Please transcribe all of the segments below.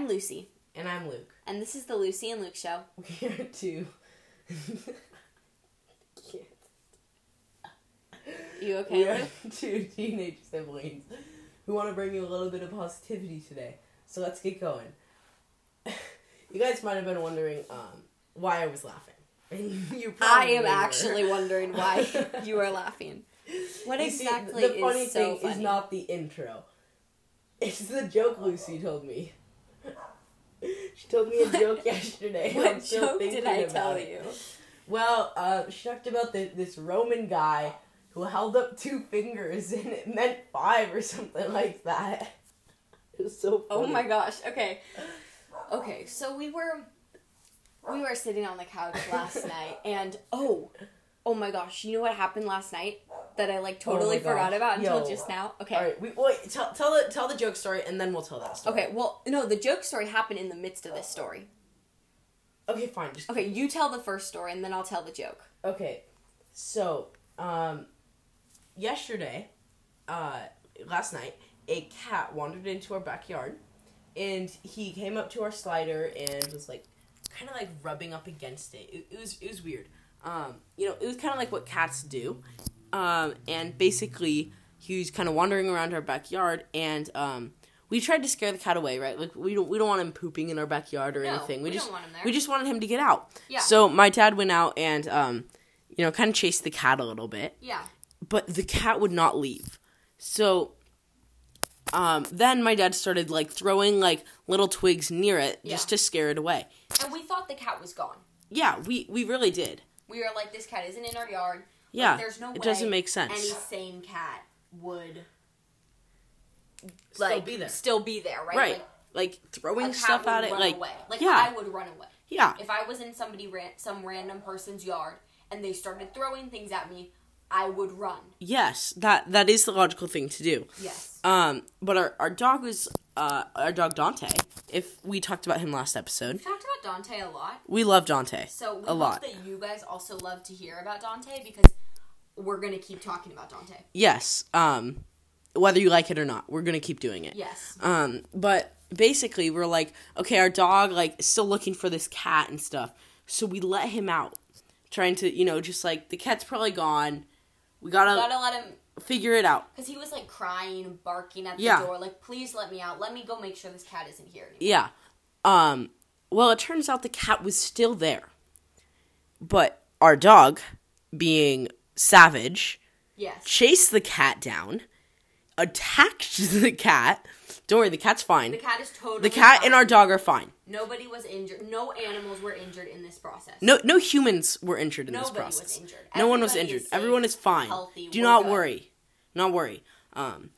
I'm Lucy, And I'm Luke. and this is the Lucy and Luke Show. We are two. You okay, we are two teenage siblings who want to bring you a little bit of positivity today. So let's get going. you guys might have been wondering um, why I was laughing. You I am were. actually wondering why you are laughing. What You see, exactly the funny is so thing funny? is not the intro. It's the joke Lucy told me. she told me a joke yesterday. and I'm what still joke did I about tell it. you? Well, uh, she talked about the, this Roman guy who held up two fingers and it meant five or something like that. It was so funny. Oh my gosh. Okay. Okay, so we were we were sitting on the couch last night and oh oh my gosh, you know what happened last night that I like Oh totally forgot gosh. about until Yo. just now? Okay. All right, we, wait. Tell, tell the tell the joke story and then we'll tell that story. Okay, well, no, the joke story happened in the midst of this story. Okay, fine. Just Okay, you tell the first story and then I'll tell the joke. Okay, so um, yesterday, uh, last night, a cat wandered into our backyard, and he came up to our slider and was like, kind of like rubbing up against it. It, it was it was weird. Um, you know, it was kind of like what cats do, um, and basically he was kind of wandering around our backyard, and um, we tried to scare the cat away, right? Like we don't we don't want him pooping in our backyard or No, anything. we just don't want him there. we just wanted him to get out. Yeah. So my dad went out and um, you know, kind of chased the cat a little bit, Yeah. but the cat would not leave. So um, then my dad started like throwing like little twigs near it just to scare it away. And we thought the cat was gone. Yeah, we we really did. We were like, this cat isn't in our yard. Yeah, Like, there's no it doesn't make sense. Any sane cat would Still like be there. still be there, right? Right. Like, Like throwing stuff at it, like away. like yeah, I would run away. yeah, If I was in somebody ran- some random person's yard and they started throwing things at me, I would run. yes. That that is the logical thing to do. Yes. Um, but our our dog was uh our dog Dante. If we talked about him last episode, We've talked about Dante a lot, we love Dante so we a lot. that you guys also love to hear about Dante because we're gonna keep talking about Dante. Yes. Um, whether you like it or not, we're gonna keep doing it. Yes. Um, but basically, we're like, okay, our dog like is still looking for this cat and stuff, so we let him out, trying to, you know, just like the cat's probably gone. We gotta, Gotta let him figure it out. because he was like crying and barking at the Yeah. door, like, "Please let me out. Let me go make sure this cat isn't here anymore." Yeah. Um. Well, it turns out the cat was still there, but our dog, being savage, Yes. chased the cat down, attacked the cat. Don't worry, the cat's fine. The cat is totally. The cat and our dog are fine. Nobody was injured. No animals were injured in this process. No, no humans were injured in Nobody this was process. injured. No one was injured. is Everyone is fine. healthy, Do not good. worry. Not worry. Um,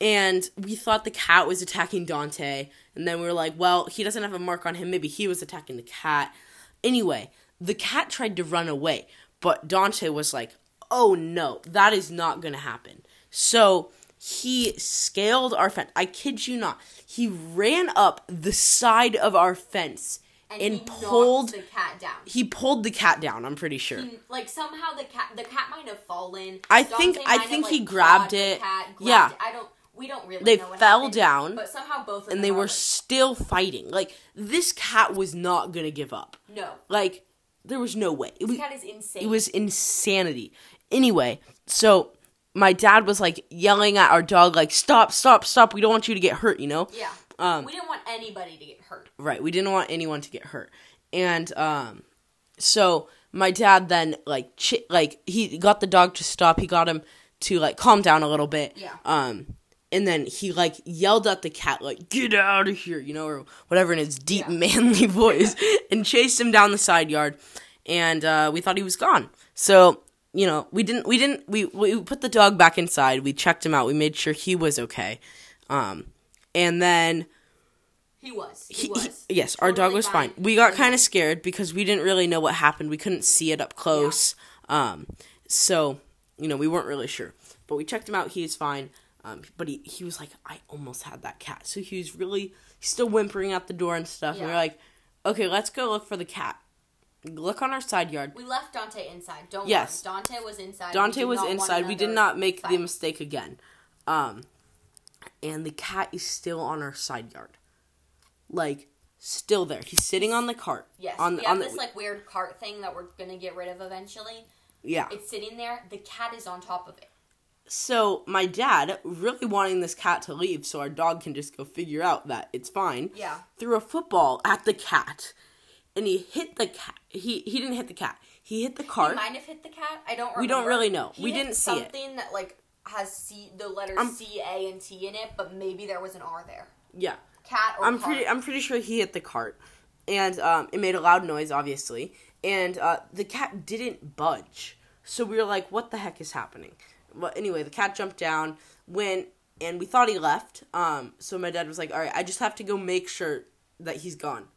and we thought the cat was attacking Dante, and then we were like, well, he doesn't have a mark on him. Maybe he was attacking the cat. Anyway, the cat tried to run away, but Dante was like, oh no, that is not going to happen. So he scaled our fence. I kid you not. He ran up the side of our fence and, and, pulled the cat down. he pulled the cat down. I'm pretty sure. He- like somehow the cat, the cat might have fallen. I think- I might have, think like, he grabbed it. cat, grabbed Yeah. it. I don't. We don't really. They know what fell happened, down, but somehow both of and they were like, still fighting. Like this cat was not gonna give up. no. Like there was no way. It This was, cat is insane. it was insanity. Anyway, so my dad was like yelling at our dog, like "Stop! Stop! Stop! We don't want you to get hurt." You know. Yeah. Um, we didn't want anybody to get hurt. Right. We didn't want anyone to get hurt. And um so my dad then like ch- like he got the dog to stop. He got him to like calm down a little bit. Yeah. Um and then he like yelled at the cat like get out of here, you know, or whatever in his deep Yeah. manly voice and chased him down the side yard and uh we thought he was gone. So you know, we didn't, we didn't, we, we put the dog back inside. We checked him out. We made sure he was okay. Um, and then He was. He, he- was. he- yes, our dog was fine. We got kind of scared because we didn't really know what happened. We couldn't see it up close. Um, so you know, we weren't really sure. But we checked him out. He is fine. Um, but he he was like, I almost had that cat. So he was really still whimpering at the door and stuff. And we Yeah. we're like, okay, let's go look for the cat. Look on our side yard. We left Dante inside. Don't Yes. worry. Dante was inside. Dante was inside. We did not make the mistake again. Um, and the cat is still on our side yard. like still there. He's sitting on the cart. Yes, on we on have the this like weird cart thing that we're gonna get rid of eventually. yeah. It's sitting there. The cat is on top of it. So my dad, really wanting this cat to leave, so our dog can just go figure out that it's fine. Yeah. Threw a football at the cat, and he hit the cat. He he didn't hit the cat. He hit the He cart. might have hit the cat. I don't. Remember. We don't really know. He We didn't see it. Something that like has C the letters I'm- C A and T in it, but maybe there was an R there. Yeah. Cat or I'm cart. pretty. I'm pretty sure he hit the cart, and um, it made a loud noise, obviously. And uh, the cat didn't budge. So we were like, "What the heck is happening?" But anyway, the cat jumped down, went, and we thought he left. Um, so my dad was like, "All right, I just have to go make sure that he's gone."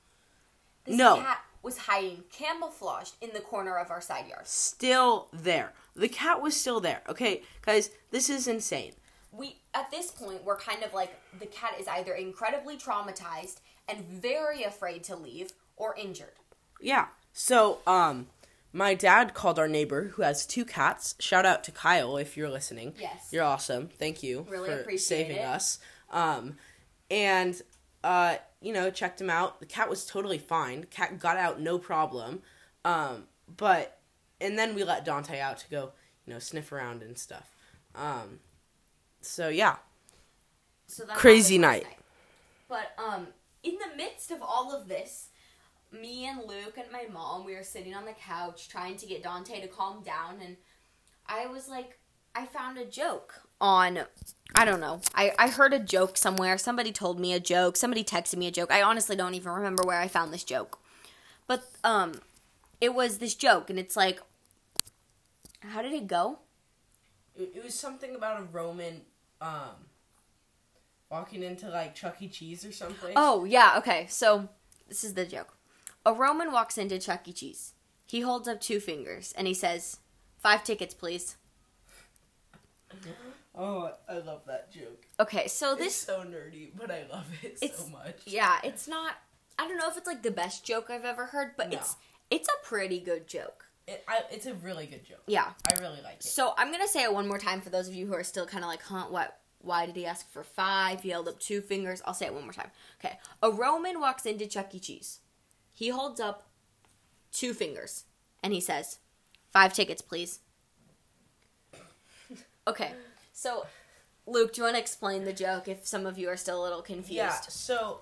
This no. cat was hiding camouflaged in the corner of our side yard. Still there. The cat was still there. Okay, guys, this is insane. we at this point we're kind of like the cat is either incredibly traumatized and very afraid to leave or injured. Yeah. So, um, my dad called our neighbor who has two cats. Shout out to Kyle if you're listening. Yes. You're awesome. Thank you Really for saving it. us. Um, and uh, you know, checked him out. The cat was totally fine. Cat got out no problem. Um, but and then we let Dante out to go, you know, sniff around and stuff. Um, so yeah. So that Crazy last night. But um in the midst of all of this, me and Luke and my mom, we were sitting on the couch trying to get Dante to calm down and I was like I found a joke on I don't know. I, I heard a joke somewhere. Somebody told me a joke. Somebody texted me a joke. I honestly don't even remember where I found this joke. But um it was this joke and it's like how did it go? It, it was something about a Roman um walking into like Chuck E. Cheese or something. Oh, yeah, okay. So, this is the joke. A Roman walks into Chuck E. Cheese. He holds up two fingers and he says, Five tickets, please. Oh, I love that joke. Okay, so this It's so nerdy, but I love it It's- so much. yeah, it's not, I don't know if it's like the best joke I've ever heard, but No. it's, it's a pretty good joke. It, I, it's a really good joke. Yeah. I really like it. So, I'm gonna say it one more time for those of you who are still kind of like, huh, what? Why did he ask for five? He held up two fingers. I'll say it one more time. Okay. A Roman walks into Chuck E. Cheese. He holds up two fingers and he says, Five tickets, please. Okay. So, Luke, do you want to explain the joke if some of you are still a little confused? Yeah, so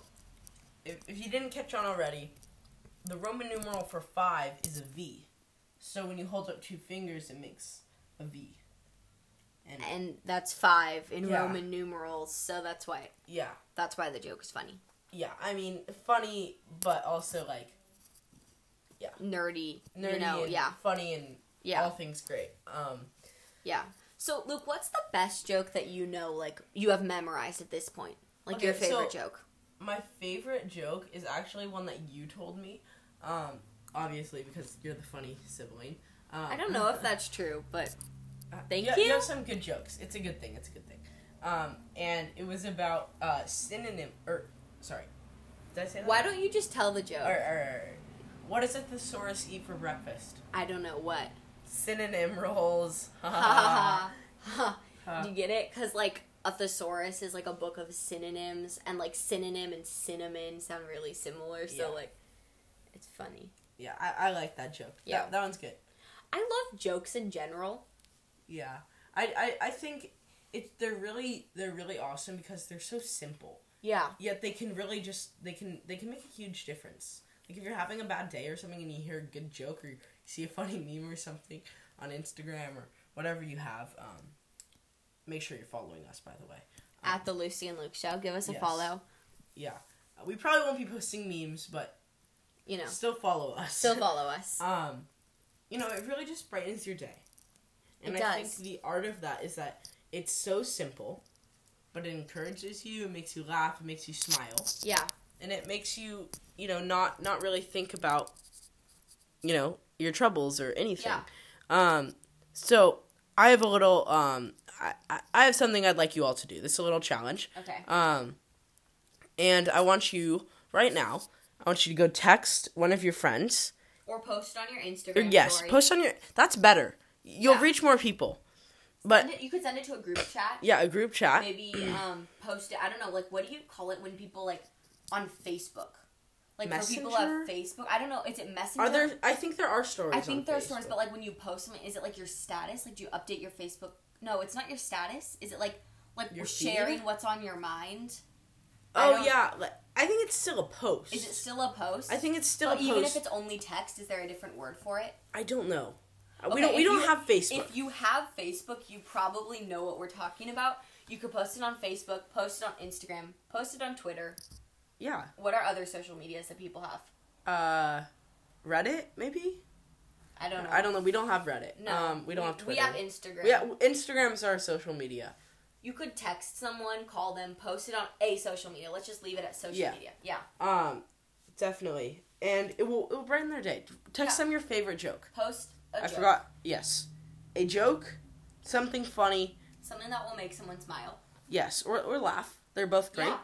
if, if you didn't catch on already, the Roman numeral for five is a V. So when you hold up two fingers, it makes a V. And And that's five in Yeah. Roman numerals, so that's why yeah, that's why the joke is funny. yeah. I mean, funny, but also like yeah, Nerdy, nerdy you know, yeah. funny and Yeah. all things great. Um, Yeah. So, Luke, what's the best joke that you know, like, you have memorized at this point? Like, Okay, your favorite so- joke? my favorite joke is actually one that you told me. Um, obviously because you're the funny sibling. Um, I don't know if that's true, but thank yeah, you. You have some good jokes. It's a good thing. It's a good thing. Um, and it was about uh, synonym. Or sorry, did I say that? why don't you just tell the joke? Or, or, what does a thesaurus eat for breakfast? I don't know what. Synonym rolls. Ha ha ha. Ha. Do you get it? Because, like, a thesaurus is like a book of synonyms, and, like, synonym and cinnamon sound really similar, so, Yeah. like, it's funny. yeah, I, I like that joke. Yeah. that, that one's good. I love jokes in general. Yeah, I, I, I think it's they're really they're really awesome because they're so simple. Yeah. Yet they can really just they can they can make a huge difference. Like if you're having a bad day or something and you hear a good joke or you see a funny meme or something on Instagram or whatever you have, um, make sure you're following us. By the way, At the Lucy and Luke Show. Give us a Yes. follow. yeah, uh, we probably won't be posting memes, but You know, still follow us. still follow us. um, you know, it really just brightens your day. And It I does. think the art of that is that it's so simple, but it encourages you, it makes you laugh, it makes you smile. Yeah. And it makes you you know not not really think about you know your troubles or anything Yeah. um so i have a little um I, I- have something i'd like you all to do this is a little challenge Okay. um and i want you right now i want you to go text one of your friends Or post on your Instagram. or yes story. post on your that's better you'll Yeah. reach more people but it, you could send it to a group chat. yeah a group chat Maybe um, post it. I don't know. Like, what do you call it when people like on Facebook. Like for people on? Facebook, I don't know. Is it Messenger? Are there? I think there are stories. I think there are stories, but like when you post something, is it like your status? Like, do you update your Facebook? No, it's not your status. Is it like like Your feed? sharing what's on your mind? Oh don't- yeah, like, I think it's still a post. Is it still a post? I think it's still But a even post. if it's only text, is there a different word for it? I don't know. Okay, we don't. We don't you- have Facebook. If you have Facebook, you probably know what we're talking about. You could post it on Facebook, post it on Instagram, post it on Twitter. Yeah. What are other social medias that people have? Uh, Reddit maybe. I don't know. I don't know. We don't have Reddit. No, Um, we don't have Twitter. We have Instagram. Yeah, Instagram's our social media. You could text someone, call them, post it on a social media. Let's just leave it at social Yeah. media. Yeah. Um, definitely, and it will it will brighten their day. Text Yeah. them your favorite joke. Post a I joke. I forgot. Yes, a joke, something funny. Something that will make someone smile. Yes, or or laugh. They're both great. Yeah.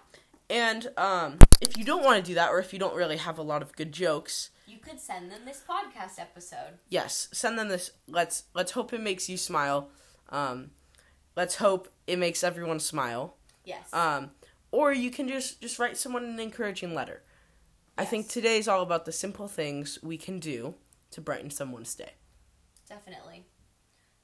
And um, if you don't want to do that, or if you don't really have a lot of good jokes, You could send them this podcast episode. yes, send them this. Let's let's hope it makes you smile. Um, let's hope it makes everyone smile. Yes. Um, or you can just just write someone an encouraging letter. I think today is all about the simple things we can do to brighten someone's day. Definitely.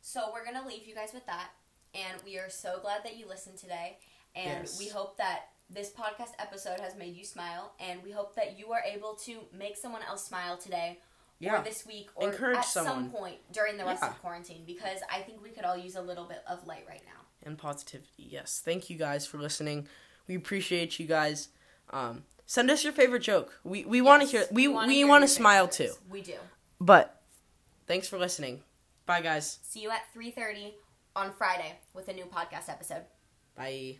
So we're gonna leave you guys with that, and we are so glad that you listened today, and Yes. we hope that this podcast episode has made you smile, and we hope that you are able to make someone else smile today. Yeah. Or this week, or Encourage at some point during the rest Yeah. of quarantine, because I think we could all use a little bit of light right now. and positivity. Yes. Thank you guys for listening. We appreciate you guys. Um, send us your favorite joke. We we want to hear we we want to smile too. We do. But thanks for listening. Bye guys. See you at three thirty on Friday with a new podcast episode. Bye.